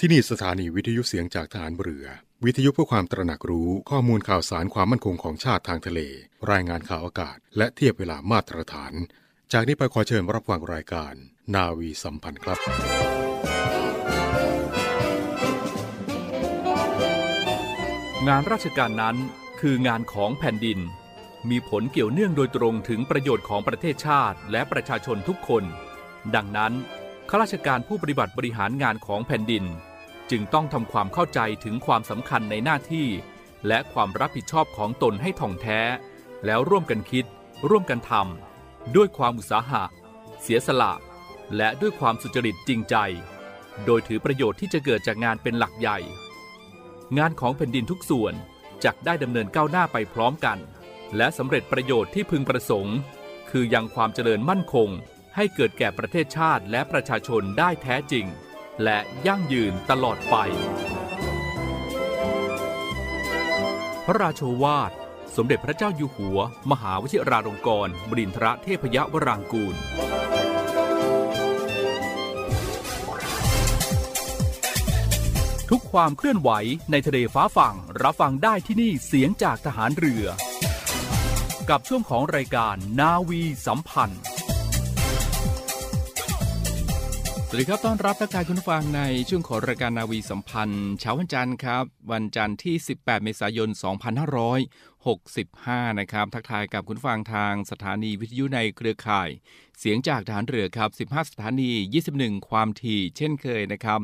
ที่นี่สถานีวิทยุเสียงจากทหารเรือ วิทยุเพื่อความตระหนักรู้ข้อมูลข่าวสารความมั่นคงของชาติทางทะเล รายงานข่าวอากาศ และเทียบเวลามาตรฐาน จากนี้ไปขอเชิญรับฟังรายการ นาวีสัมพันธ์ครับงานราชการนั้นคืองานของแผ่นดิน มีผลเกี่ยวเนื่องโดยตรงถึงประโยชน์ของประเทศชาติและประชาชนทุกคน ดังนั้น ข้าราชการผู้ปฏิบัติบริหารงานของแผ่นดิน จึงต้องทำความเข้าใจถึงความสำคัญในหน้าที่ และความรับผิดชอบของตนให้ท่องแท้ แล้วร่วมกันคิด ร่วมกันทำด้วยความอุตสาหะ เสียสละ และด้วยความสุจริตจริงใจ โดยถือประโยชน์ที่จะเกิดจากงานเป็นหลักใหญ่ งานของแผ่นดินทุกส่วนจะได้ดำเนินก้าวหน้าไปพร้อมกัน และสำเร็จประโยชน์ที่พึงประสงค์ คือยังความเจริญมั่นคง ให้เกิดแก่ประเทศชาติและประชาชนได้แท้จริง และยั่งยืนตลอดไป พระราโชวาท สมเด็จพระเจ้าอยู่หัว มหาวชิราลงกรณบรินทรเทพยวรางกูลทุกความเคลื่อนไหวในทะเลฟ้าฝั่งรับฟังได้ที่นี่เสียงจากทหารเรือ กับช่วงของรายการนาวีสัมพันธ์ สวัสดีครับ ต้อนรับทักทายคุณฟังในช่วงของรายการนาวีสัมพันธ์เช้าวันจันทร์ครับ วันจันทร์ที่ 18 เมษายน 2565 นะครับ ทักทายกับคุณฟังทางสถานีวิทยุในเครือข่าย เสียงจากฐานเรือครับ 15 สถานี 21 ความถี่เช่นเคยนะครับ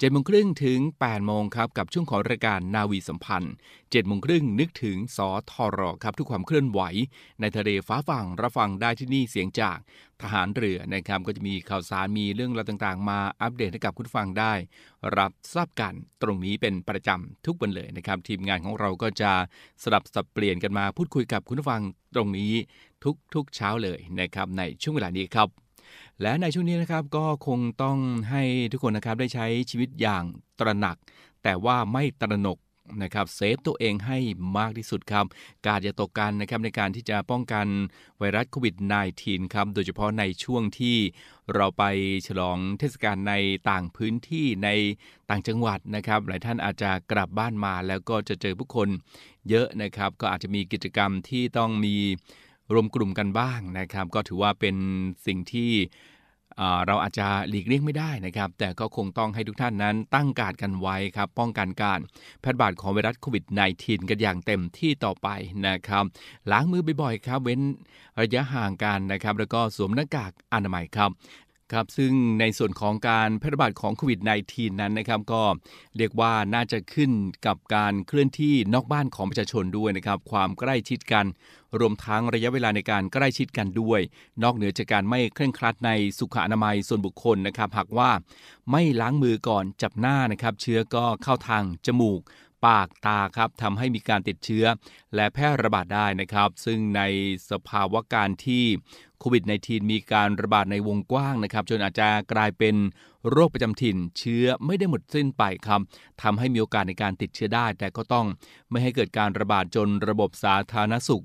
7โมงครึ่งถึง8โมงครับกับช่วงของรายการนาวีสัมพันธ์7โมงครึ่งนึกถึงสทรอครับทุกความเคลื่อนไหว ในทะเลฟ้าฝั่งรับฟังได้ที่นี่เสียงจากทหารเรือนะครับก็จะมีข่าวสารมีเรื่องราวต่างๆ มาอัปเดตให้กับคุณฟังได้ รับทราบกันตรงนี้เป็นประจำทุกวันเลยนะครับทีมงานของเราก็จะสลับสับเปลี่ยนกันมาพูดคุยกับคุณฟังตรงนี้ทุกๆเช้าเลยนะครับในช่วงเวลานี้ครับ และในช่วงนี้นะครับก็คงต้องให้ทุกคนนะครับได้ใช้ชีวิตอย่างตระหนัก แต่ว่าไม่ตระหนกนะครับเซฟตัวเองให้มากที่สุดครับ การจะตกกันนะครับในการที่จะป้องกันไวรัสโควิด -19 ครับ โดยเฉพาะในช่วงที่เราไปฉลองเทศกาลในต่างพื้นที่ในต่างจังหวัดนะครับ หลายท่านอาจจะกลับบ้านมาแล้วก็จะเจอผู้คนเยอะนะครับ ก็อาจจะมีกิจกรรมที่ต้องมี รวมกลุ่มกันบ้างนะครับ ก็ถือว่าเป็นสิ่งที่เราอาจจะหลีกเลี่ยงไม่ได้นะครับ แต่ก็คงต้องให้ทุกท่านนั้นตั้งการกันไว้ครับ ป้องกันการแพร่ระบาดของไวรัสโควิด -19 กันอย่างเต็มที่ต่อไปนะครับ ล้างมือบ่อยๆครับ เว้นระยะห่างกันนะครับ แล้วก็สวมหน้ากากอนามัยครับ ครับซึ่งในส่วนของการแพร่ระบาดของโควิด -19 นั้นนะครับก็เรียกว่าน่าจะขึ้นกับการเคลื่อนที่นอกบ้านของประชาชนด้วยนะครับความใกล้ชิดกัน รวมทั้งระยะเวลาในการใกล้ชิดกันด้วย นอกเหนือจากการไม่เคร่งครัดในสุขอนามัยส่วนบุคคลนะครับหากว่าไม่ล้างมือก่อนจับหน้านะครับ เชื้อก็เข้าทางจมูก ปากตาครับทำให้มีการติดเชื้อ และแพร่ระบาดได้นะครับ ซึ่งในสภาวะการที่โควิด -19 มีการระบาดในวงกว้างนะครับ จนอาจจะกลายเป็นโรคประจำถิ่น เชื้อไม่ได้หมดสิ้นไปครับทำให้มีโอกาสในการติดเชื้อได้ แต่ก็ต้องไม่ให้เกิดการระบาดจนระบบสาธารณสุข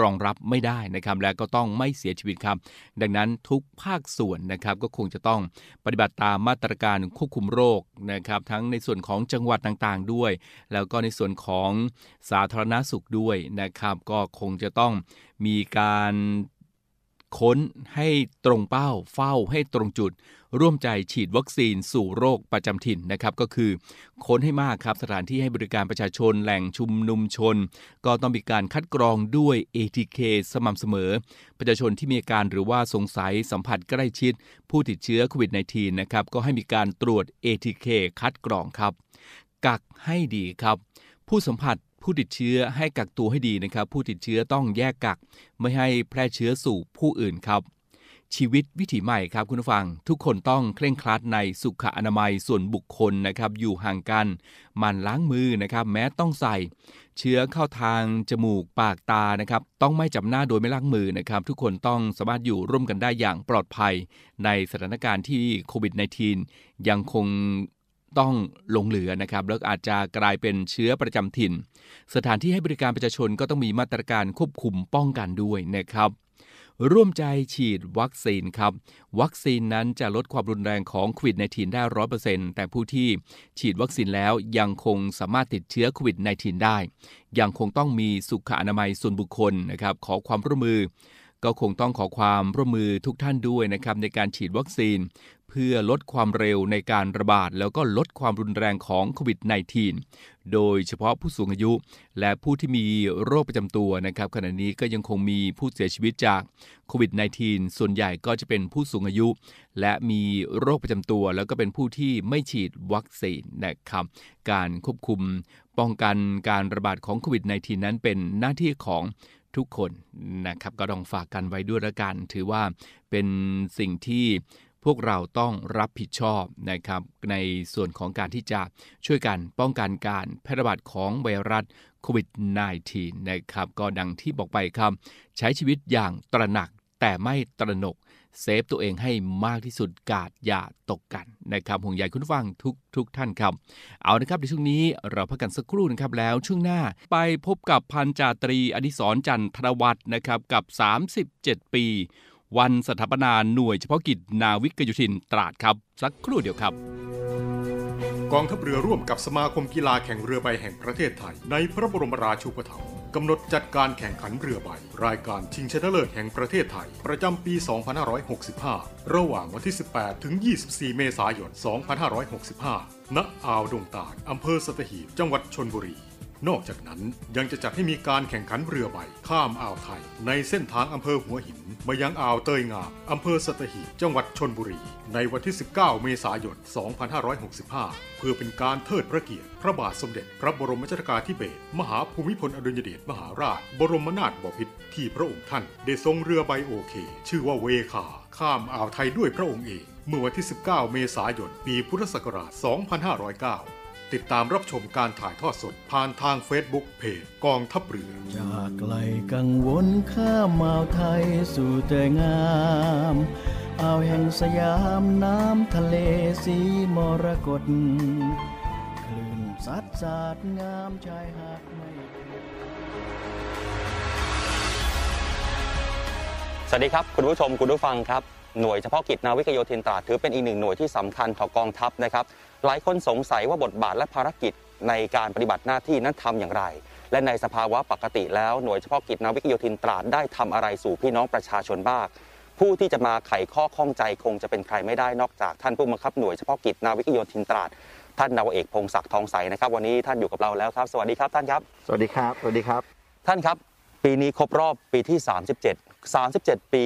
รองรับไม่ได้นะครับและก็ต้องไม่เสียชีวิตครับ ดังนั้นทุกภาคส่วนนะครับก็คงจะต้องปฏิบัติตามมาตรการควบคุมโรคนะครับทั้งในส่วนของจังหวัดต่างๆด้วย แล้วก็ในส่วนของสาธารณสุขด้วยนะครับ ก็คงจะต้องมีการ ค้นให้ตรงเป้าเฝ้าให้ตรงจุด ร่วมใจฉีดวัคซีนสู่โรคประจำถิ่นนะครับ ก็คือค้นให้มากครับ สถานที่ให้บริการประชาชนแหล่งชุมนุมชน ก็ต้องมีการคัดกรองด้วย ATK สม่ำเสมอ ประชาชนที่มีอาการหรือว่าสงสัยสัมผัสใกล้ชิด ผู้ติดเชื้อโควิด -19 นะครับก็ให้มีการตรวจ ATK คัดกรองครับ กักให้ดีครับ ผู้สัมผัส ผู้ติดเชื้อให้กักตัวให้ดีนะครับ ผู้ติดเชื้อต้องแยกกัก ไม่ให้แพร่เชื้อสู่ผู้อื่นครับ ชีวิตวิถีใหม่ครับคุณผู้ฟัง ทุกคนต้องเคร่งครัดในสุขอนามัยส่วนบุคคลนะครับ อยู่ห่างกันมันล้างมือนะครับ แม้ต้องใส่ เชื้อเข้าทางจมูกปากตานะครับ ต้องไม่จับหน้าโดยไม่ล้างมือนะครับ ทุกคนต้องสามารถอยู่ร่วมกันได้อย่างปลอดภัย ในสถานการณ์ที่โควิด -19 ยังคง ต้องหลงเหลือนะครับแล้วอาจจะกลายเป็นเชื้อประจำถิ่น สถานที่ให้บริการประชาชนก็ต้องมีมาตรการควบคุมป้องกันด้วยนะครับร่วมใจฉีดวัคซีนครับ วัคซีนนั้นจะลดความรุนแรงของโควิด -19 ได้ร้อยเปอร์เซ็นต์แต่ผู้ที่ฉีดวัคซีนแล้วยังคงสามารถติดเชื้อโควิด -19 ได้ ยังคงต้องมีสุขอนามัยส่วนบุคคลนะครับ ขอความร่วมมือ ก็คงต้องขอความร่วมมือทุกท่านด้วยนะครับในการฉีดวัคซีน เพื่อลดความเร็วในการระบาด แล้วก็ลดความรุนแรงของโควิด -19 โดยเฉพาะผู้สูงอายุ และผู้ที่มีโรคประจำตัวนะครับขณะนี้ก็ยังคงมีผู้เสียชีวิตจากโควิด -19 ส่วนใหญ่ก็จะเป็นผู้สูงอายุ และมีโรคประจำตัว แล้วก็เป็นผู้ที่ไม่ฉีดวัคซีนนะครับการควบคุมป้องกันการระบาดของโควิด -19 นั้นเป็นหน้าที่ของ ทุกคนนะครับก็ต้องฝากกันไว้ด้วยละกัน ถือว่าเป็นสิ่งที่พวกเราต้องรับผิดชอบนะครับในส่วนของการที่จะช่วยกันป้องกันการแพร่ระบาดของไวรัสโควิด -19 นะครับก็ดังที่บอกไปครับ ใช้ชีวิตอย่างตระหนักแต่ไม่ตระหนก เซฟตัวเองให้มากที่สุดกาดอย่าตกกันนะครับห่วงใยคุณฟังทุกทุกท่านครับ เอานะครับในช่วงนี้เราพักกันสักครู่นะครับแล้วช่วงหน้าไปพบกับพันจาตรีอดิศรจันทรวัฒน์นะครับกับ 37 ปี วันสถาปนาหน่วยเฉพาะกิจนาวิกโยธินตราดครับ สักครู่เดียวครับ กองทัพเรือร่วมกับสมาคมกีฬาแข่งเรือใบแห่งประเทศไทย ในพระบรมราชูปถัมภ์ กำหนดจัดการแข่งขันเรือใบ รายการชิงชนะเลิศแห่งประเทศไทย ประจำปี 2565 ระหว่างวันที่ 18 ถึง 24 เมษายน 2565 ณ อ่าวดงตาลอำเภอสตหีบ จังหวัดชนบุรี นอกจากนั้นยังจะจัดให้มีการแข่งขันเรือใบ ข้ามอ่าวไทย ในเส้นทางอำเภอหัวหิน มายังอ่าวเตยงามอำเภอสตหีบจังหวัดชนบุรี ในวันที่ 19 เมษายน 2565 เพื่อเป็นการเทิดพระเกียรติ พระบาทสมเด็จ พระบรมชนกาธิเบศรมหาภูมิพลอดุลยเดชมหาราช บรมนาถบพิตรที่พระองค์ท่านได้ทรงเรือใบโอเค ชื่อว่าเวคาข้ามอ่าวไทยด้วยพระองค์เอง เมื่อวันที่ 19 เมษายน ปีพุทธศักราช 2509 ติดตามรับชมการถ่ายทอดสด ผ่านทางเฟซบุ๊กเพจกองทัพเรือ จากไกลกังวลข้ามอ่าวไทยสู่แต่งามอ่าวแห่งสยามน้ำทะเลสีมรกตคลื่นซัดสาดงามชายหาดไม่สวัสดีครับ คุณผู้ชมคุณผู้ฟังครับ หน่วยเฉพาะกิจนาวิกโยธินตราดถือเป็นอีกหนึ่งหน่วยที่สำคัญของกองทัพนะครับ หลายคนสงสัยว่าบทบาทและภารกิจในการปฏิบัติหน้าที่นั้นทำอย่างไร และในสภาวะปกติแล้วหน่วยเฉพาะกิจนาวิกโยธินตราดได้ทำอะไรสู่พี่น้องประชาชนบ้างผู้ที่จะมาไขข้อข้องใจคงจะเป็นใครไม่ได้นอกจากท่านผู้บังคับหน่วยเฉพาะกิจนาวิกโยธินตราดท่านนาวาเอกพงศักดิ์ทองใสนะครับ วันนี้ท่านอยู่กับเราแล้วครับ สวัสดีครับท่านครับ สวัสดีครับ สวัสดีครับ ท่านครับ ปีนี้ครบรอบปีที่ 37 37 ปี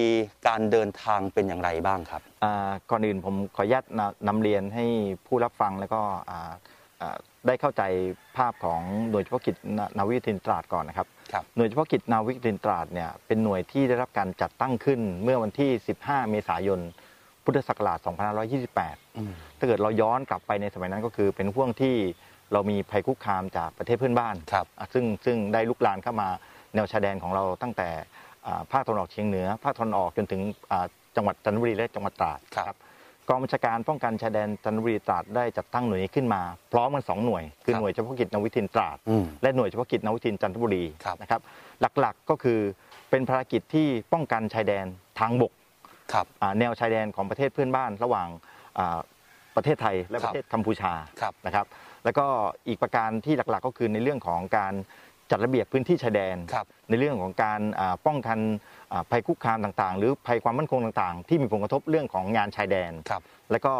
การเดินทางเป็นอย่างไรบ้างครับอ่าก่อนอื่นผมขออนุญาตนนำเรียนให้ผู้รับฟังแล้วก็อ่าอ่าได้เข้าใจภาพของหน่วยเฉพาะกิจนานาวิกโยธินตราดก่อนนะครับ ครับ หน่วยเฉพาะกิจนาวิกโยธินตราดเนี่ยเป็นหน่วยที่ได้รับการจัดตั้งขึ้นเมื่อวันที่ 15 เมษายน พุทธศักราช2528 ถ้าเกิดเราย้อนกลับไปในสมัยนั้นก็คือเป็นห่วงที่เรามีภัยคุกคามจากประเทศเพื่อนบ้าน ครับ อะซึ่งซึ่งได้ลุกลามเข้ามา แนวชายแดนของเราตั้งแต่อ่าภาคตะวันออกเฉียงเหนือ ภาคตะวันออกจนถึงอ่าจังหวัดจันทบุรีและจังหวัดตราดครับกองบัญชาการป้องกันชายแดนจันทบุรีตราดได้จัดตั้งหน่วยนี้ขึ้นมา พร้อมกันสองหน่วย คือครับหน่วยเฉพาะกิจนาวิทินตราดอืมและหน่วยเฉพาะกิจนาวิทินจันทบุรีครับนะครับหลักๆก็คือเป็นภารกิจที่ป้องกันชายแดนทางบกครับอ่าแนวชายแดนของประเทศเพื่อนบ้านระหว่างอ่าประเทศไทยและคปรับระเทศกัมพูชาครับนะครับ แล้วก็อีกประการที่หลักๆก็คือในเรื่องของการ จัดระเบียบพื้นที่ชายแดนครับในเรื่องของการอ่าป้องกันอ่าภัยคุกคามต่างๆ หรือภัยความมั่นคงต่างๆ ที่มีผลกระทบเรื่องของงานชายแดนครับแล้วก็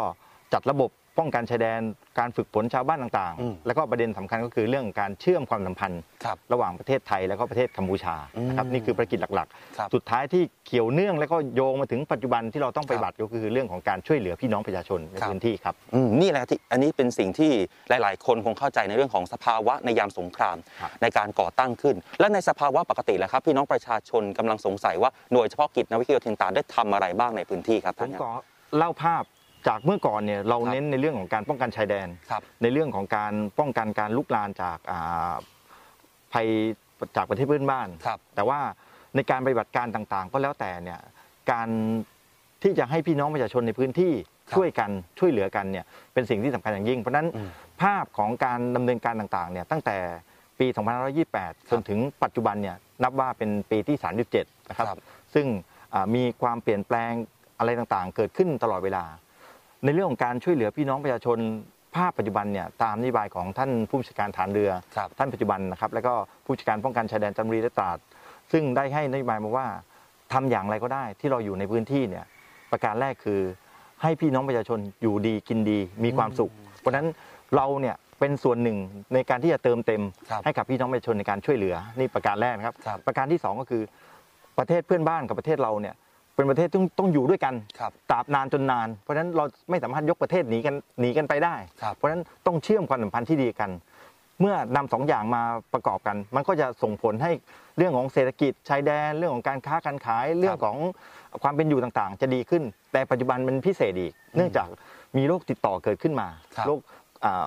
จัดระบบ ป้องกันชายแดนการฝึกฝนชาวบ้านต่างอืมๆแล้วก็ประเด็นสำคัญก็คือเรื่องการเชื่อมความสัมพันธ์ครับระหว่างประเทศไทยแล้วก็ประเทศกัมพูชานะครับอืมนี่คือภารกิจหลักครับๆสุดท้ายที่เกี่ยวเนื่องแล้วก็โยงมาถึงปัจจุบันที่เราต้องไปครับบัติก็คือเรื่องของการช่วยเหลือพี่น้องประชาชนในครับพื้นที่ครับอืมนี่แหละที่อันนี้เป็นสิ่งที่หลาย ๆ คนคงเข้าใจในเรื่องของสภาวะในยามสงครามครับในการก่อตั้งขึ้น และในสภาวะปกติแล้วครับพี่น้องประชาชนกำลังสงสัยว่าหน่วยเฉพาะกิจนาวิกโยธินตราดได้ทำอะไรบ้างในพื้นที่ครับผท่านมครับก็เล่าภาพ จากเมื่อก่อนเนี่ยเราครับเน้นในเรื่องของการป้องกันชายแดน ครับในเรื่องของการป้องกันการลุกลามจากอ่าภัยจากประเทศเพื่อนบ้าน ครับ แต่ว่าในการปฏิบัติการต่างๆ ก็แล้วแต่เนี่ยการที่จะให้พี่น้องประชาชนในพื้นที่ครับช่วยกันช่วยเหลือกันเนี่ยเป็นสิ่งที่สำคัญอย่างยิ่ง เพราะฉะนั้นอืมภาพของการดำเนินการต่างๆเนี่ยตั้งแต่ปี 2528 จนถึงปัจจุบันเนี่ยนับว่าเป็นปีที่ 37 นะครับ ครับซึ่งอ่ามีความเปลี่ยนแปลงอะไรต่างๆ เกิดขึ้นตลอดเวลา ในเรื่องของการช่วยเหลือพี่น้องประชาชนภาพปัจจุบันเนี่ยตามนโยบายของท่านผู้บัญชาการฐานเรือครับท่านปัจจุบันนะครับแล้วก็ผู้จัดการป้องกันชายแดนจันทบุรีและตราดซึ่งได้ให้นโยบายมาว่าทำอย่างไรก็ได้ที่เราอยู่ในพื้นที่เนี่ยประการแรกคือ ให้พี่น้องประชาชนอยู่ดีกินดีมีความสุข เพราะฉะนั้นเราเนี่ยเป็นส่วนหนึ่งในการที่จะเติมเต็มครับให้กับพี่น้องประชาชนในการช่วยเหลือนี่ประการแรกนะครับครับประการที่สองก็คือประเทศเพื่อนบ้านกับประเทศเราเนี่ย เป็นประเทศที่ต้องต้องอยู่ด้วยกันครับตราบนานจนนาน เพราะฉะนั้นเราไม่สามารถยกประเทศหนีกันหนีกันไปได้ ครับเพราะฉะนั้นต้องเชื่อมความสัมพันธ์ที่ดีกัน เมื่อนำสองอย่างมาประกอบกัน มันก็จะส่งผลให้เรื่องของเศรษฐกิจชายแดนเรื่องของการค้าการขายเรื่องของความเป็นอยู่ต่างๆ จะดีขึ้น แต่ปัจจุบันมันพิเศษอีกเนื่องจากมีโรคติดต่อเกิดขึ้นมาครับ โรคอ่า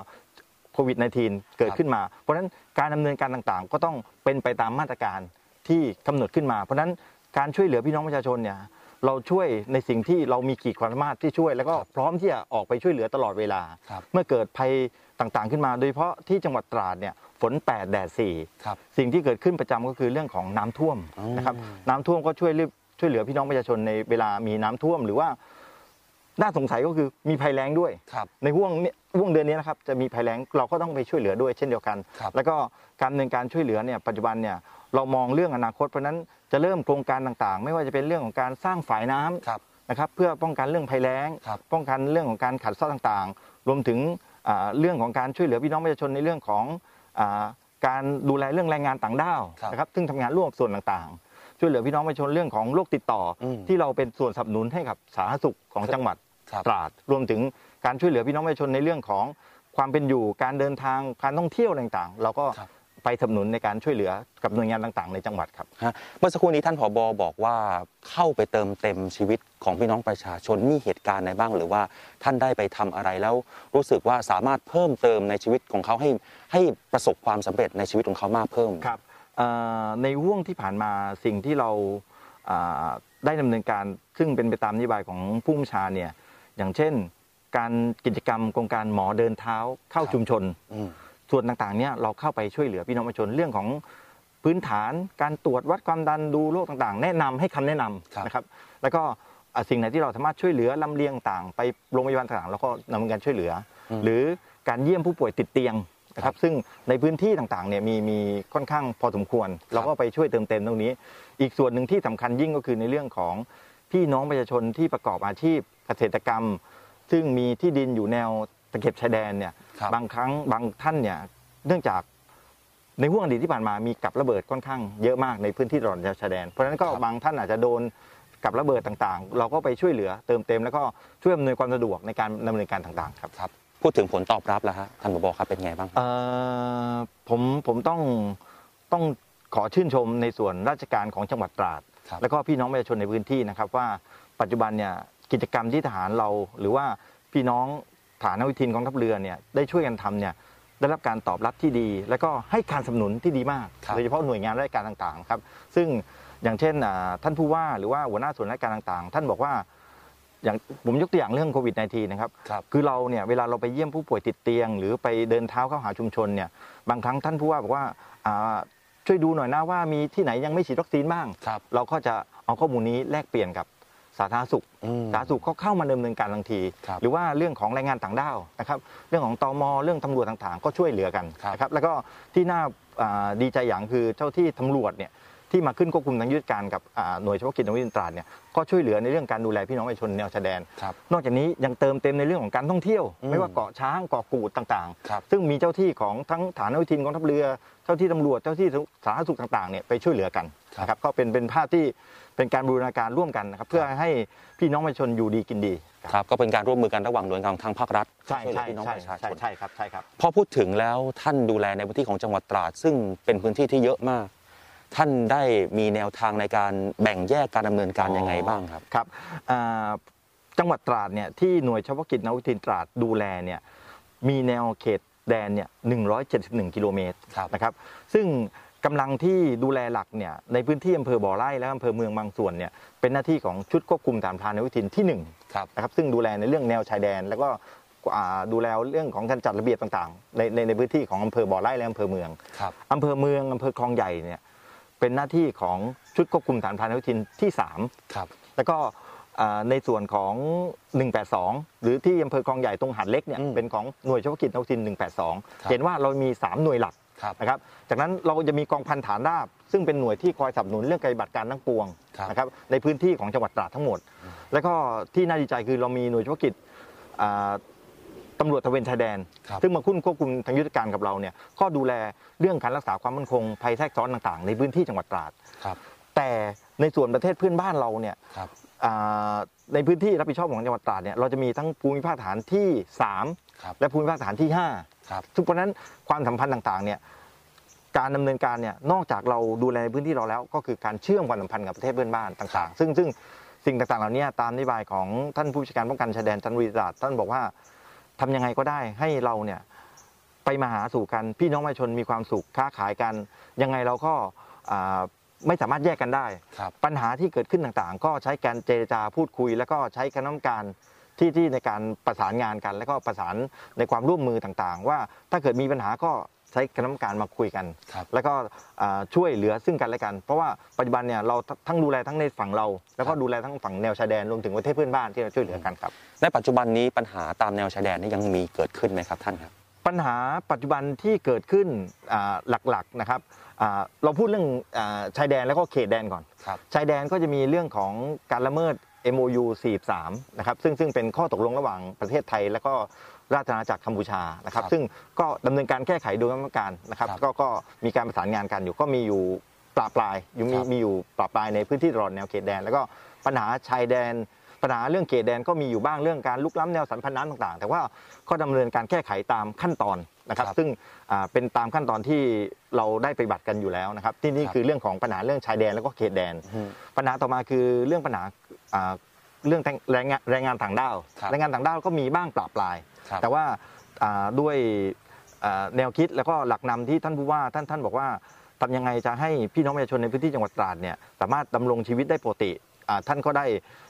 โควิด -19 เกิดขึ้นมา เพราะฉะนั้นการดำเนินการต่างๆ ก็ต้องเป็นไปตามมาตรการที่กำหนดขึ้นมา เพราะฉะนั้น การช่วยเหลือพี่น้องประชาชนเนี่ยเราช่วยในสิ่งที่เรามีขีดความสามารถที่ช่วย แล้วก็พร้อมที่จะออกไปช่วยเหลือตลอดเวลาครับเมื่อเกิดภัยต่างๆขึ้นมา โดยเฉพาะที่จังหวัดตราดเนี่ยฝน8แดดครับ4สิ่งที่เกิดขึ้นประจำก็คือเรื่องของน้ำท่วมอ๋อนะครับน้ำท่วมก็ช่วยรีบช่วยเหลือพี่น้องประชาชนในเวลามีน้ำท่วม หรือว่า น่าสงสัยก็คือมีภัยแล้งด้วย ครับ ในห่วงเนี่ยห่วงเดือนนี้นะครับจะมีภัยแล้งเราก็ต้องไปช่วยเหลือด้วยเช่นเดียวกัน ครับ แล้วก็การดำเนินการช่วยเหลือเนี่ยปัจจุบันเนี่ยเรามองเรื่องอนาคตเพราะฉะนั้นจะเริ่มโครงการต่างๆ ไม่ว่าจะเป็นเรื่องของการสร้างฝายน้ำ ครับ นะครับเพื่อป้องกันเรื่องภัยแล้ง ครับป้องกันเรื่องของการขัดเซาะต่างๆ รวมถึงอ่าเรื่องของการช่วยเหลือพี่น้องประชาชนในเรื่องของอาการดูแลเรื่องแรงงานต่างด้าวครับนะครับซึ่งทำงานร่วมกับส่วนต่างๆ ช่วยเหลือพี่น้องประชาชนเรื่องของโรคติดต่ออมที่เราเป็นส่วนสนับสนุนให้กับสาธารณสุขของจังหวัดครับ ตราดรวมถึงการช่วยเหลือพี่น้องประชาชนในเรื่องของความเป็นอยู่การเดินทางการท่องเที่ยวต่างๆ เราก็ครับไปสนับสนุนในการช่วยเหลือกับหน่วยงานต่าง ๆ ในจังหวัดครับฮะเมื่อสักครู่นี้ท่านผบบอกว่าเข้าไปเติมเต็มชีวิตของพี่น้องประชาชนมีเหตุการณ์ไหนบ้าง หรือว่าท่านได้ไปทำอะไรแล้วรู้สึกว่าสามารถเพิ่มเติมในชีวิตของเขาให้ให้ประสบความสำเร็จในชีวิตของเขามากเพิ่มครับเอ่อในห่วงที่ผ่านมาสิ่งที่เราอ่าได้ดำเนินการซึ่งเป็นไปตามนโยบายของผู้บัญชาเนี่ย อย่างเช่น การกิจกรรมโครงการหมอเดินเท้าเข้าครับชุมชนอืมส่วนต่างๆเนี่ยเราเข้าไปช่วยเหลือพี่น้องประชาชนเรื่องของพื้นฐานการตรวจวัดความดันดูโรคต่างๆ แนะนำให้คำแนะนำครับนะครับ แล้วก็อะสิ่งไหนที่เราสามารถช่วยเหลือลำเลียงต่างไปโรงพยาบาลต่างๆเราก็ดำเนินการช่วยเหลืออมหรือการเยี่ยมผู้ป่วยติดเตียงนะคครัรับบซึ่งในพื้นที่ต่างๆเนี่ยมีมีค่อนข้างพอสมควร เราก็ไปช่วยเติมเต็มตรงนี้ อีกส่วนหนึ่งที่สำคัญยิ่งก็คือในเรื่องของ พี่น้องประชาชนที่ประกอบอาชีพเกษตรกรรม ซึ่งมีที่ดินอยู่แนวตะเข็บชายแดนเนี่ยครับ บางครั้งบางท่านเนี่ยเนื่องจากในห่วงอดีตที่ผ่านมามีกับระเบิดค่อนข้างเยอะมากในพื้นที่ตลอดแนวชายแดน เพราะฉะนั้นก็ครับบางท่านอาจจะโดนกับระเบิดต่างๆ เราก็ไปช่วยเหลือเติมเต็ม แล้วก็ช่วยอำนวยความสะดวกในการดำเนินการต่างๆครับ ครับ พูดถึงผลตอบรับแล้วฮะท่านผบครับเป็นไงบ้าง เอ่อผมผมต้องต้องขอชื่นชมในส่วนราชการของจังหวัดตราดครับ แล้วก็พี่น้องประชาชนในพื้นที่นะครับว่าปัจจุบันเนี่ยกิจกรรมที่ทหารเรา หรือว่าพี่น้องฐานวิทินกองทัพเรือเนี่ยได้ช่วยกันทำเนี่ยได้รับการตอบรับที่ดี แล้วก็ให้การสนับสนุนที่ดีมากครับโดยเฉพาะหน่วยงานราชการต่างๆครับซึ่งอย่างเช่นอ่าท่านผู้ว่าหรือว่าหัวหน้าส่วนราชการต่างๆ ท่านบอกว่าอย่างผมยกตัวอย่างเรื่องโควิด -19 นะครับครับคือเราเนี่ยเวลาเราไปเยี่ยมผู้ป่วยติดเตียง หรือไปเดินเท้าเข้าหาชุมชนเนี่ยบางครั้งท่านผู้ว่าบอกว่าอ่า ช่วยดูหน่อยนะว่ามีที่ไหนยังไม่ฉีดวัคซีนบ้าง ครับ เราก็จะเอาข้อมูลนี้แลกเปลี่ยนกับสาธารณสุข อืม สาธารณสุขเขาเข้ามาดำเนินการทันที ครับหรือว่าเรื่องของแรงงานต่างด้าวนะครับ เรื่องของตมเรื่องตำรวจต่างๆ ก็ช่วยเหลือกันครับ นะครับ แล้วก็ที่น่าอ่าดีใจอย่างคือเจ้าที่ตำรวจเนี่ย ที่มาขึ้นควบคุมทางยุทธการกับอ่าหน่วยเฉพาะกิจนวิทยตราดเนี่ยก็ช่วยเหลือในเรื่องการดูแลพี่น้องประชาชนแนวชายแดนครับนอกจากนี้ยังเติมเต็มในเรื่องของการท่องเที่ยวอืมไม่ว่าเกาะช้างเกาะกูดต่างครับๆซึ่งมีเจ้าที่ของทั้งฐานวิทินกองทัพเรือเจ้าที่ตำรวจเจ้าที่สาธารณสุขต่างๆเนี่ยไปช่วยเหลือกันครับนะครับก็เป็นเป็นภาพที่เป็นการบูรณาการร่วมกันนะครับเพื่อให้พี่น้องประชาชนอยู่ดีกินดีครับก็เป็นการร่วมมือกันระหว่างหน่วยงานทางภาครัฐใช่วยเหลือใช่พี่น้องใช่ประชาชใช่นใช่ครับใช่ครับพอพูดถึงแล้วท่านดูแลในพื้นที่ของจังหวัดตราด ซึ่งเป็นพื้นที่ที่เยอะมาก ท่านได้มีแนวทางในการแบ่งแยกการดำเนินการยังไงบ้างครับ ครับอ่าจังหวัดตราดเนี่ยที่หน่วยเฉพาะกิจนาวิกโยธินตราดดูแลเนี่ยมีแนวเขตแดนเนี่ย171 กิโลเมตรครับ นะครับ ซึ่งกำลังที่ดูแลหลักเนี่ยในพื้นที่อำเภอบ่อไร่และอำเภอเมืองบางส่วนเนี่ยเป็นหน้าที่ของชุดควบคุมฐานพรานนาวิกโยธินที่หนึ่ง ครับ นะครับซึ่งดูแลในเรื่องแนวชายแดน แล้วก็อ่าดูแลเรื่องของการจัดระเบียบต่างๆในในในพื้นที่ของอำเภอบ่อไร่และอำเภอเมืองครับ อำเภอเมืองอำเภอคลองใหญ่เนี่ย เปนเป็นหน้าที่ของชุดควบคุมฐานพรานอาวุธทินที่ครับ3แล้วก็อ่าในส่วนของ 182 หรือที่อำเภอคลองใหญ่ตรงหาดเล็กเนี่ยอืมเป็นของหน่วยเฉพาะกิจอาวุธทินครับ182 เห็นว่าเรามี 3 หน่วยหลักครับนะครับ จากนั้นเราจะมีกองพันฐานราบ ซึ่งเป็นหน่วยที่คอยสนับสนุนเรื่องปฏิบัติการทั้งปวงครับนะครับในพื้นที่ของจังหวัดตราดทั้งหมด แล้วก็ที่น่าดีใจคือเรามีหน่วยเฉพาะกิจอ่า ตำรวจตระเวนชายแดน ครับซึ่งมาคุ้นควบคุมทางยุทธการกับเราเนี่ยก็ดูแลเรื่องการรักษาความมั่นคงภัยแทรกซ้อนต่างๆ ในพื้นที่จังหวัดตราด ครับ แต่ในส่วนประเทศเพื่อนบ้านเราเนี่ยครับ อ่าในพื้นที่รับผิดชอบของจังหวัดตราดเนี่ยเราจะมีทั้งภูมิภาคฐานที่ ครับ 3 และภูมิภาคฐานที่ครับ5ซึ่งเพราะฉะนั้นความสัมพันธ์ต่างๆเนี่ยการดำเนินการเนี่ยนอกจากเราดูแลในพื้นที่เราแล้ว ก็คือการเชื่อมความสัมพันธ์กับประเทศเพื่อนบ้านต่างๆ ซึ่งซึ่งสิ่งต่างๆเหล่านี้ตามนโยบายของท่านผู้จัดการป้องกันชายแดนจันทบุรีตราดท่านบอกว่า ทำยังไงก็ได้ให้เราเนี่ยไปมาหาสู่กันพี่น้องประชาชนมีความสุขค้าขายกัน ยังไงเราก็อ่าไม่สามารถแยกกันได้ครับปัญหาที่เกิดขึ้นต่างๆ ก็ใช้การเจรจาพูดคุย แล้วก็ใช้คณะกรรมการที่ที่ในการประสานงานกัน แล้วก็ประสานในความร่วมมือต่างๆ ว่าถ้าเกิดมีปัญหาก็ใช้คณะกรรมการมาคุยกัน ครับแล้วก็อ่าช่วยเหลือซึ่งกันและกัน เพราะว่าปัจจุบันเนี่ยเราทั้งดูแลทั้งในฝั่งเรา แล้วก็ดูแลทั้งฝั่งแนวชายแดนรวมถึงประเทศเพื่อนบ้านที่เราช่วยเหลือกันครับ ในปัจจุบันนี้ปัญหาตามแนวชายแดนนี่ยังมีเกิดขึ้นไหมครับท่านครับ ปัญหาปัจจุบันที่เกิดขึ้นอ่าหลักๆนะครับอ่าเราพูดเรื่องอาชายแดนแล้วก็เขตแดนก่อน ครับ ชายแดนก็จะมีเรื่องของการละเมิด MOU 43 นะครับซึ่งซึ่งเป็นข้อตกลงระหว่างประเทศไทย แล้วก็ ราชอาณาจักรกัมพูชานะครับครับซึ่งก็ดำเนินการแก้ไขโดยกรรมการนะครับครับ ก็ก็มีการประสานงานกันอยู่ก็มีอยู่ปลาปลายอยู่มีครับมีอยู่ปลาปลายในพื้นที่ตลอดแนวเขตแดน แล้วก็ปัญหาชายแดน ปัญหาเรื่องเขตแดนก็มีอยู่บ้างเรื่องการลุกล้ำแนวสันพันธ์น้ำต่างๆ แต่ว่าก็ดำเนินการแก้ไขตามขั้นตอนนะครับครับซึ่งอ่าเป็นตามขั้นตอนที่เราได้ปฏิบัติกันอยู่แล้วนะครับ ที่นี่ครับคือเรื่องของปัญหาเรื่องชายแดนแล้วก็เขตแดนอืมปัญหาต่อมาคือเรื่องปัญหาอ่าเรื่องแรงงานแรงงานต่างด้าวครับแรงงานต่างด้าวก็มีบ้างปราบปลาย ครับ แต่ว่าอ่าด้วยอ่าแนวคิดแล้วก็หลักนำที่ท่านผู้ว่าท่านท่านบอกว่าทำยังไงจะให้พี่น้องประชาชนในพื้นที่จังหวัดตราดเนี่ยสามารถดำรงชีวิตได้ปกติอ่าท่านก็ได้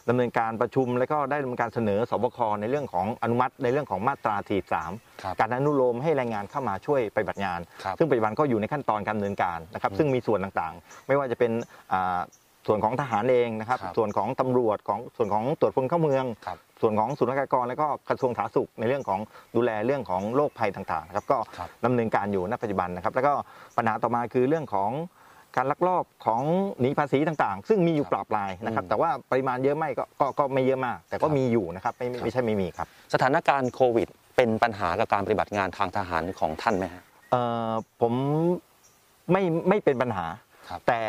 ดำเนินการประชุม แล้วก็ได้ดำเนินการเสนอสบคในเรื่องของอนุมัติ ในเรื่องของมาตรา43ครับการอนุโลมให้แรงงานเข้ามาช่วยปฏิบัติงาน ครับ ซึ่งปัจจุบันก็อยู่ในขั้นตอนการดำเนินการนะครับซึ่งมีส่วนต่างๆ ไม่ว่าจะเป็นอ่า ส่วนของทหารเองนะครับ ครับส่วนของตำรวจของส่วนของตรวจคนเข้าเมือง ครับส่วนของศุลกากรแล้วก็กระทรวงสาธารณสุขในเรื่องของดูแลเรื่องของโรคภัยต่างๆนะครับก็ครับดำเนินการอยู่ณปัจจุบันนะครับ แล้วก็ปัญหาต่อมาคือเรื่องของการลักลอบของหนีภาษีต่างๆ ซึ่งมีอยู่ครับปราบปรายนะครับ อืมแต่ว่าปริมาณเยอะไหมก็ก็ก็ไม่เยอะมาก แต่ก็ครับมีอยู่นะครับไม่ไม่ไม่ใช่ไม่มีครับ สถานการณ์โควิด เป็นปัญหากับการปฏิบัติงานทางทหารของท่านไหมฮะ เอ่อผมไม่ไม่เป็นปัญหา ครับแต่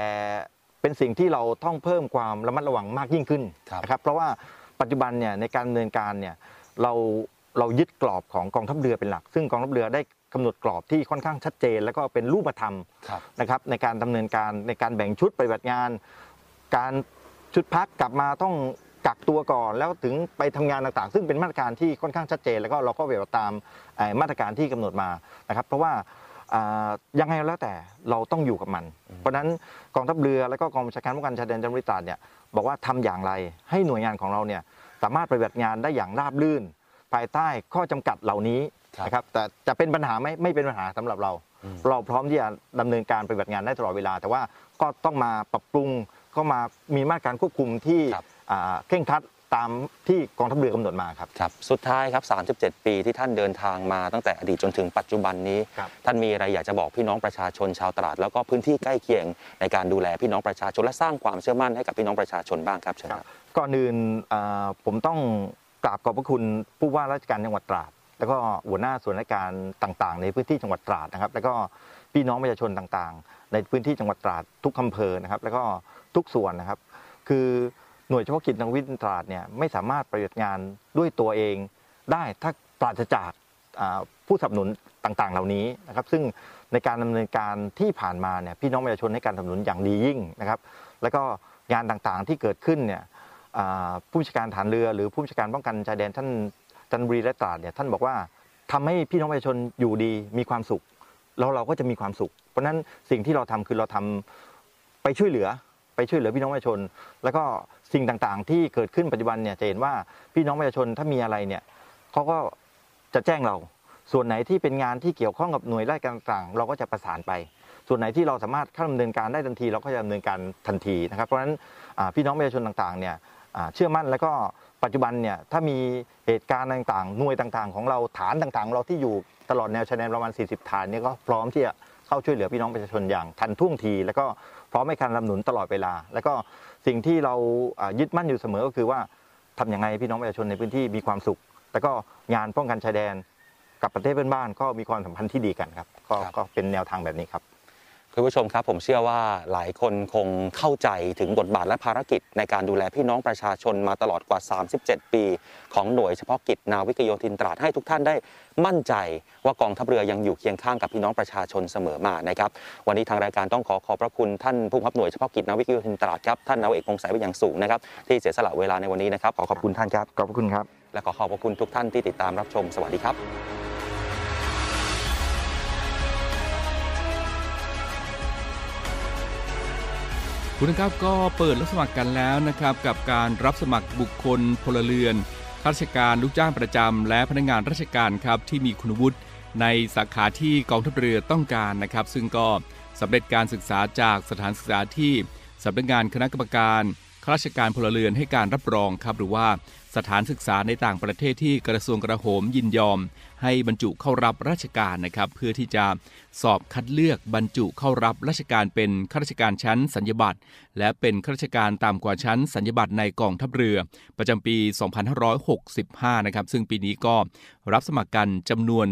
เป็นสิ่งที่เราต้องเพิ่มความระมัดระวังมากยิ่งขึ้นครับนะครับเพราะว่าปัจจุบันเนี่ยในการดำเนินการเนี่ยเราเรายึดกรอบของกองทัพเรือเป็นหลัก ซึ่งกองทัพเรือได้กำหนดกรอบที่ค่อนข้างชัดเจน แล้วก็เป็นรูปธรรมครับนะครับในการดำเนินการในการแบ่งชุดปฏิบัติงาน การชุดพักกลับมาต้องกักตัวก่อนแล้วถึงไปทำงานต่างๆ ซึ่งเป็นมาตรการที่ค่อนข้างชัดเจน แล้วก็เราก็เวลตามเอ่อมาตรการที่กำหนดมานะครับ เพราะว่าอ่า ยังไงแล้วแต่เราต้องอยู่กับมัน เพราะฉะนั้นกองทัพเรือแล้วก็กองบัญชาการป้องกันชายแดนจังหวัดตราดเนี่ยบอกว่าทำอย่างไรให้หน่วยงานของเราเนี่ยสามารถปฏิบัติงานได้อย่างราบรื่น ภายใต้ข้อจำกัดเหล่านี้ครับนะครับแต่จะเป็นปัญหาไหมไม่เป็นปัญหาสำหรับเราอืมเราพร้อมที่จะดำเนินการปฏิบัติงานได้ตลอดเวลา แต่ว่าก็ต้องมาปรับปรุงก็มามีมาตรการควบคุมที่ครับอ่าเคร่งครัด ตามที่กองทัพเรือกำหนดมาครับ ครับ สุดท้ายครับ 37 ปีที่ท่านเดินทางมาตั้งแต่อดีตจนถึงปัจจุบันนี้ ครับ ท่านมีอะไรอยากจะบอกพี่น้องประชาชนชาวตราดแล้วก็พื้นที่ใกล้เคียงในการดูแลพี่น้องประชาชนและสร้างความเชื่อมั่นให้กับพี่น้องประชาชนบ้างครับเชิญครับ ก่อนอื่นอ่าผมต้องกราบขอบพระคุณผู้ว่าราชการจังหวัดตราด แล้วก็หัวหน้าส่วนราชการต่างๆ ในพื้นที่จังหวัดตราดนะครับ แล้วก็พี่น้องประชาชนต่างๆ ในพื้นที่จังหวัดตราดทุกอำเภอนะครับ แล้วก็ทุกส่วนนะครับ คือ หน่วยเฉพาะกิจนักวิทยาตราดเนี่ยไม่สามารถปฏิบัติงานด้วยตัวเองได้ถ้าปราศจากผู้สนับสนุนต่างๆ เหล่านี้นะครับซึ่งในการดำเนินการที่ผ่านมาเนี่ยพี่น้องประชาชนให้การสนับสนุนอย่างดียิ่งนะครับ แล้วก็งานต่างๆที่เกิดขึ้นเนี่ยผู้บัญชการฐานเรือหรือผู้บัญชการป้องกันชายแดนท่านจันบุรีและตราดเนี่ยท่านบอกว่าทำให้พี่น้องประชาชนอยู่ดีมีความสุขแล้วเราก็จะมีความสุข เพราะฉะนั้นสิ่งที่เราทำคือเราทำไปช่วยเหลือ ไปช่วยเหลือพี่น้องประชาชน แล้วก็สิ่งต่างๆ ที่เกิดขึ้นปัจจุบันเนี่ยจะเห็นว่าพี่น้องประชาชนถ้ามีอะไรเนี่ยเขาก็จะแจ้งเรา ส่วนไหนที่เป็นงานที่เกี่ยวข้องกับหน่วยราชการต่างๆ เราก็จะประสานไป ส่วนไหนที่เราสามารถเข้าดำเนินการได้ทันที เราก็จะดำเนินการทันทีนะครับเพราะฉะนั้นพี่น้องประชาชนต่างๆเนี่ยเชื่อมั่นแล้วก็ปัจจุบันเนี่ยถ้ามีเหตุการณ์ต่างๆ หน่วยต่างๆ ของเราฐานต่างๆ เราที่อยู่ตลอดแนวชายแดนประมาณ 40 ฐานเนี่ยก็พร้อมที่จะเข้าช่วยเหลือพี่น้องประชาชนอย่างทันท่วงที แล้วก็ พร้อมให้การลำหนุนตลอดเวลา แล้วก็สิ่งที่เรายึดมั่นอยู่เสมอก็คือว่าทำยังไงพี่น้องประชาชนในพื้นที่มีความสุข แล้วก็งานป้องกันชายแดนกับประเทศเพื่อนบ้านก็มีความสัมพันธ์ที่ดีกันครับก็ครับก็เป็นแนวทางแบบนี้ครับ คุณผู้ชมครับผมเชื่อว่าหลายคนคงเข้าใจถึงบทบาทและภารกิจ ในการดูแลพี่น้องประชาชนมาตลอดกว่า 37 ปี ของหน่วยเฉพาะกิจนาวิกโยธินตราดให้ทุกท่านได้มั่นใจว่ากองทัพเรือยังอยู่เคียงข้างกับพี่น้องประชาชนเสมอมานะครับวันนี้ทางรายการต้องขอขอบพระคุณท่านผู้บังคับหน่วยเฉพาะกิจนาวิกโยธินตราดครับท่านนาวาเอกพงศ์สายเป็นอย่างสูงนะครับที่เสียสละเวลาในวันนี้นะครับขอขอบคุณท่านครับขอบพระคุณครับและขอขอบพระคุณทุกท่านที่ติดตามรับชมสวัสดีครับ คุณนะครับก็เปิดรับสมัครกันแล้วนะครับ กับการรับสมัครบุคคลพลเรือนข้าราชการลูกจ้างประจำและพนักงานราชการครับที่มีคุณวุฒิในสาขาที่กองทัพเรือต้องการนะครับ ซึ่งก็สำเร็จการศึกษาจากสถานศึกษาที่สำนักงานคณะกรรมการข้าราชการพลเรือนให้การรับรองครับ หรือว่าสถานศึกษาในต่างประเทศที่กระทรวงกระโหมยินยอม ให้บรรจุเข้ารับราชการนะครับเพื่อที่จะสอบคัดเลือกบรรจุเข้ารับราชการเป็นข้าราชการชั้นสัญญบัตรและเป็นข้าราชการตามกว่าชั้นสัญญบัตรในกองทัพเรือ ประจำปี 2565 นะครับซึ่งปีนี้ก็รับสมัครกันจำนวน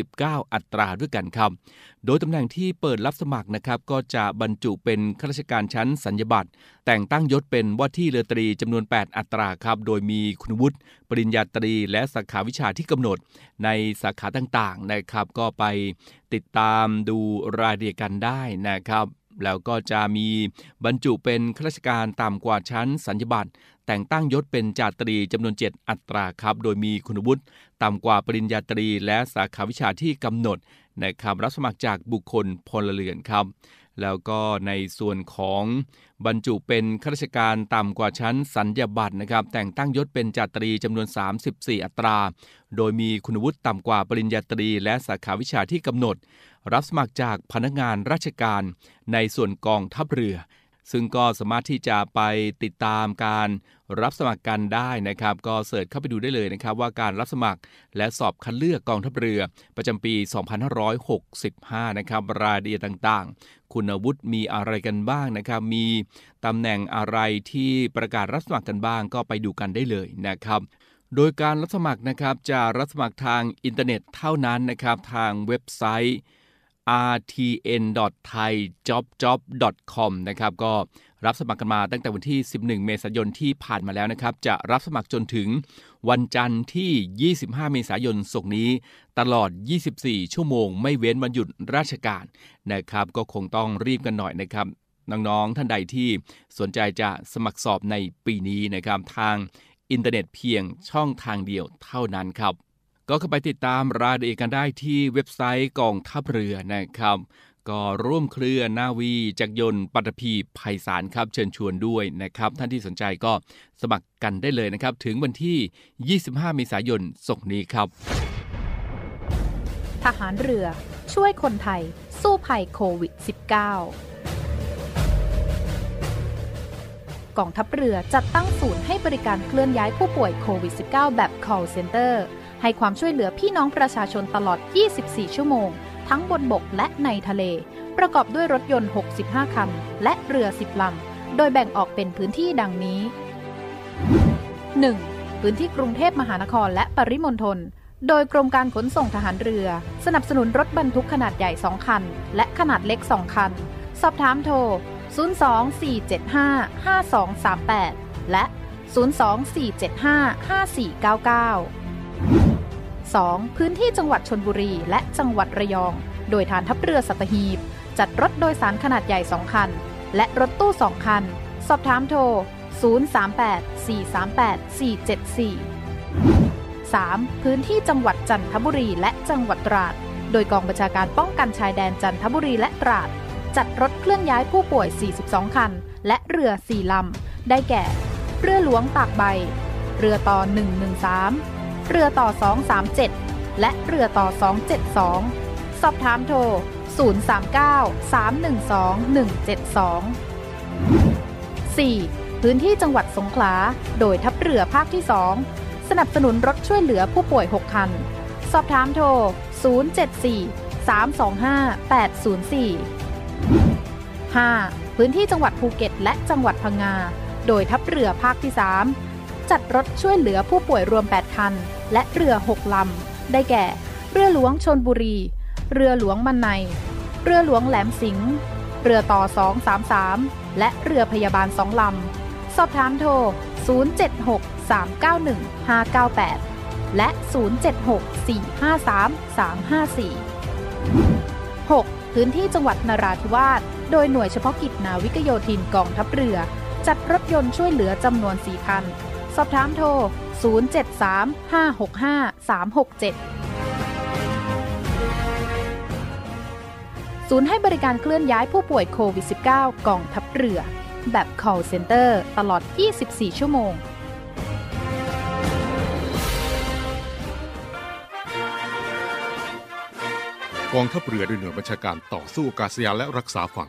49 อัตราด้วยกันครับ โดยตำแหน่งที่เปิดรับสมัครนะครับก็จะบรรจุเป็นข้าราชการชั้นสัญญบัตรแต่งตั้งยศเป็นว่าที่เรือตรีจำนวน 8 อัตราครับโดยมีคุณวุฒิ ปริญญาตรีและสาขาวิชาที่กำหนดในสาขาต่างๆนะครับ ก็ไปติดตามดูรายละเอียดกันได้นะครับ แล้วก็จะมีบรรจุเป็นข้าราชการต่ำกว่าชั้นสัญญบัตรแต่งตั้งยศเป็นจาตรีจำนวน 7 อัตราครับ โดยมีคุณวุฒิต่ำกว่าปริญญาตรี และสาขาวิชาที่กำหนดนะครับรับสมัครจากบุคคลพลเรือนครับ แล้วก็ในส่วนของบรรจุเป็นข้าราชการต่ำกว่าชั้นสัญญาบัตรนะครับ แต่งตั้งยศเป็นจาตรีจำนวน 34 อัตรา โดยมีคุณวุฒิต่ำกว่าปริญญาตรีและสาขาวิชาที่กำหนด รับสมัครจากพนักงานราชการในส่วนกองทัพเรือ ซึ่งก็สามารถที่จะไปติดตามการรับสมัครกันได้นะครับ ก็เสิร์ชเข้าไปดูได้เลยนะครับ ว่าการรับสมัครและสอบคัดเลือกกองทัพเรือ ประจำปี 2565 นะครับ รายละเอียดต่างๆ คุณวุฒิมีอะไรกันบ้างนะครับ มีตำแหน่งอะไรที่ประกาศรับสมัครกันบ้าง ก็ไปดูกันได้เลยนะครับโดยการรับสมัครนะครับจะรับสมัครทางอินเทอร์เน็ตเท่านั้นนะครับ ทางเว็บไซต์ rtn.thaijobjob.com นะครับก็รับสมัครกันมาตั้งแต่วันที่ 11 เมษายนที่ผ่านมาแล้วนะครับ จะรับสมัครจนถึงวันจันทร์ที่ 25 เมษายนศกนี้ ตลอด 24 ชั่วโมง ไม่เว้นวันหยุดราชการนะครับ ก็คงต้องรีบกันหน่อยนะครับน้อง ๆ ท่านใดที่สนใจจะสมัครสอบในปีนี้นะครับ ทางอินเทอร์เน็ตเพียงช่องทางเดียวเท่านั้นครับ ก็เข้าไปติดตามรายละเอียดกันได้ที่เว็บไซต์กองทัพเรือนะครับ ก็ร่วมเครือนาวีจักรยนต์ปัตภีภัยสารครับเชิญชวนด้วยนะครับ ท่านที่สนใจก็สมัครกันได้เลยนะครับ ถึงวันที่ 25 เมษายนศกนี้ครับ ทหารเรือช่วยคนไทย สู้ภัยโควิด -19 กองทัพเรือจัดตั้งศูนย์ให้บริการเคลื่อนย้ายผู้ป่วยโควิด -19 แบบ call center ให้ความช่วยเหลือพี่น้องประชาชนตลอด 24 ชั่วโมง ทั้งบนบกและในทะเล ประกอบด้วยรถยนต์ 65 คัน และเรือ 10 ลำ โดยแบ่งออกเป็นพื้นที่ดังนี้ 1. พื้นที่กรุงเทพมหานครและปริมณฑล โดยกรมการขนส่งทหารเรือ สนับสนุนรถบรรทุกขนาดใหญ่ 2 คัน และขนาดเล็ก 2 คัน สอบถามโทร 024755238 และ 024755499 2. พื้นที่จังหวัดชนบุรี และจังหวัดระยอง โดยฐานทัพเรือสัตหีบ จัดรถโดยสารขนาดใหญ่ 2 คัน และรถตู้ 2 คัน สอบถามโทร 038-438-474 3. พื้นที่จังหวัดจันทบุรีและจังหวัดตราด โดยกองบัญชาการป้องกันชายแดนจันทบุรีและตราด จัดรถเคลื่อนย้ายผู้ป่วย 42 คัน และเรือ 4 ลำ ได้แก่ เรือหลวงตากใบ เรือต่อ 113 เรือต่อ 237 และเรือต่อ 272 สอบถามโทร 039 312 172 4. พื้นที่จังหวัดสงขลา โดยทัพเรือภาคที่ 2 สนับสนุนรถช่วยเหลือผู้ป่วย 6 คัน สอบถามโทร 074 325 804 5. พื้นที่จังหวัดภูเก็ตและจังหวัดพังงา โดยทัพเรือภาคที่ 3 จัดรถช่วยเหลือผู้ป่วยรวม 8 คัน และเรือ 6 ลำ ได้แก่ เรือหลวงชนบุรี เรือหลวงมันใน เรือหลวงแหลมสิงห์ เรือต่อ 233 และเรือพยาบาล2ลำ สอบถามโทร 076 391 598 และ 076 453 354 6. พื้นที่จังหวัดนราธิวาส โดยหน่วยเฉพาะกิจนาวิกโยธินกองทัพเรือ จัดรถยนต์ช่วยเหลือจำนวน 4 คัน สอบถามโทร 073 565 367ศูนย์ให้บริการเคลื่อนย้ายผู้ป่วยโควิด -19 กองทัพเรือ แบบ call center ตลอด 24 ชั่วโมง กองทัพเรือด้วยหน่วยบัญชาการต่อสู้อากาศยานและรักษาฝั่ง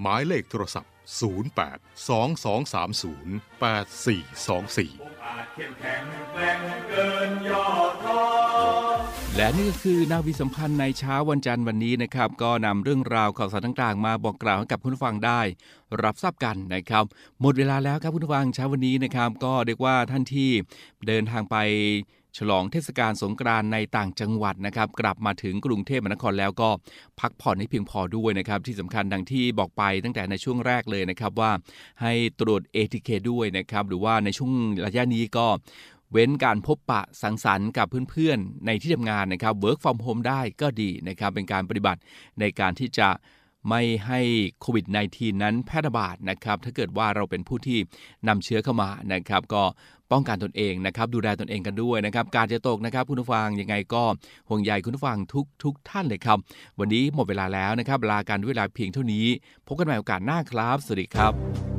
หมายเลขโทรศัพท์ 08 2230 8424และนี่ก็คือนาวีสัมพันธ์ในเช้าวันจันทร์วันนี้นะครับ ก็นำเรื่องราวข่าวสารต่างๆ มาบอกกล่าวให้กับคุณฟังได้ รับทราบกันนะครับ หมดเวลาแล้วครับคุณฟังเช้าวันนี้นะครับ ก็เรียกว่าท่านที่เดินทางไป ฉลองเทศกาลสงกรานต์ในต่างจังหวัดนะครับกลับมาถึงกรุงเทพมหานครแล้วก็พักผ่อนให้เพียงพอด้วยนะครับที่สำคัญดังที่บอกไปตั้งแต่ในช่วงแรกเลยนะครับว่าให้ตรวจ ATK ด้วยนะครับหรือว่าในช่วงระยะนี้ก็เว้นการพบปะสังสรรค์กับเพื่อนๆ ในที่ทำงานนะครับ work from home ได้ก็ดีนะครับ เป็นการปฏิบัติในการที่จะ ไม่ให้โควิด -19 นั้นแพร่ระบาดนะครับถ้าเกิดว่าเราเป็นผู้ที่นำเชื้อเข้ามานะครับ ก็ป้องกันตนเองนะครับดูแลตนเองกันด้วยนะครับ การจะตกนะครับคุณผู้ฟังยังไงก็ห่วงใยคุณผู้ฟังทุกทุกท่านเลยครับ วันนี้หมดเวลาแล้วนะครับลากันด้วยเวลาเพียงเท่านี้ พบกันใหม่โอกาสหน้าครับ สวัสดีครับ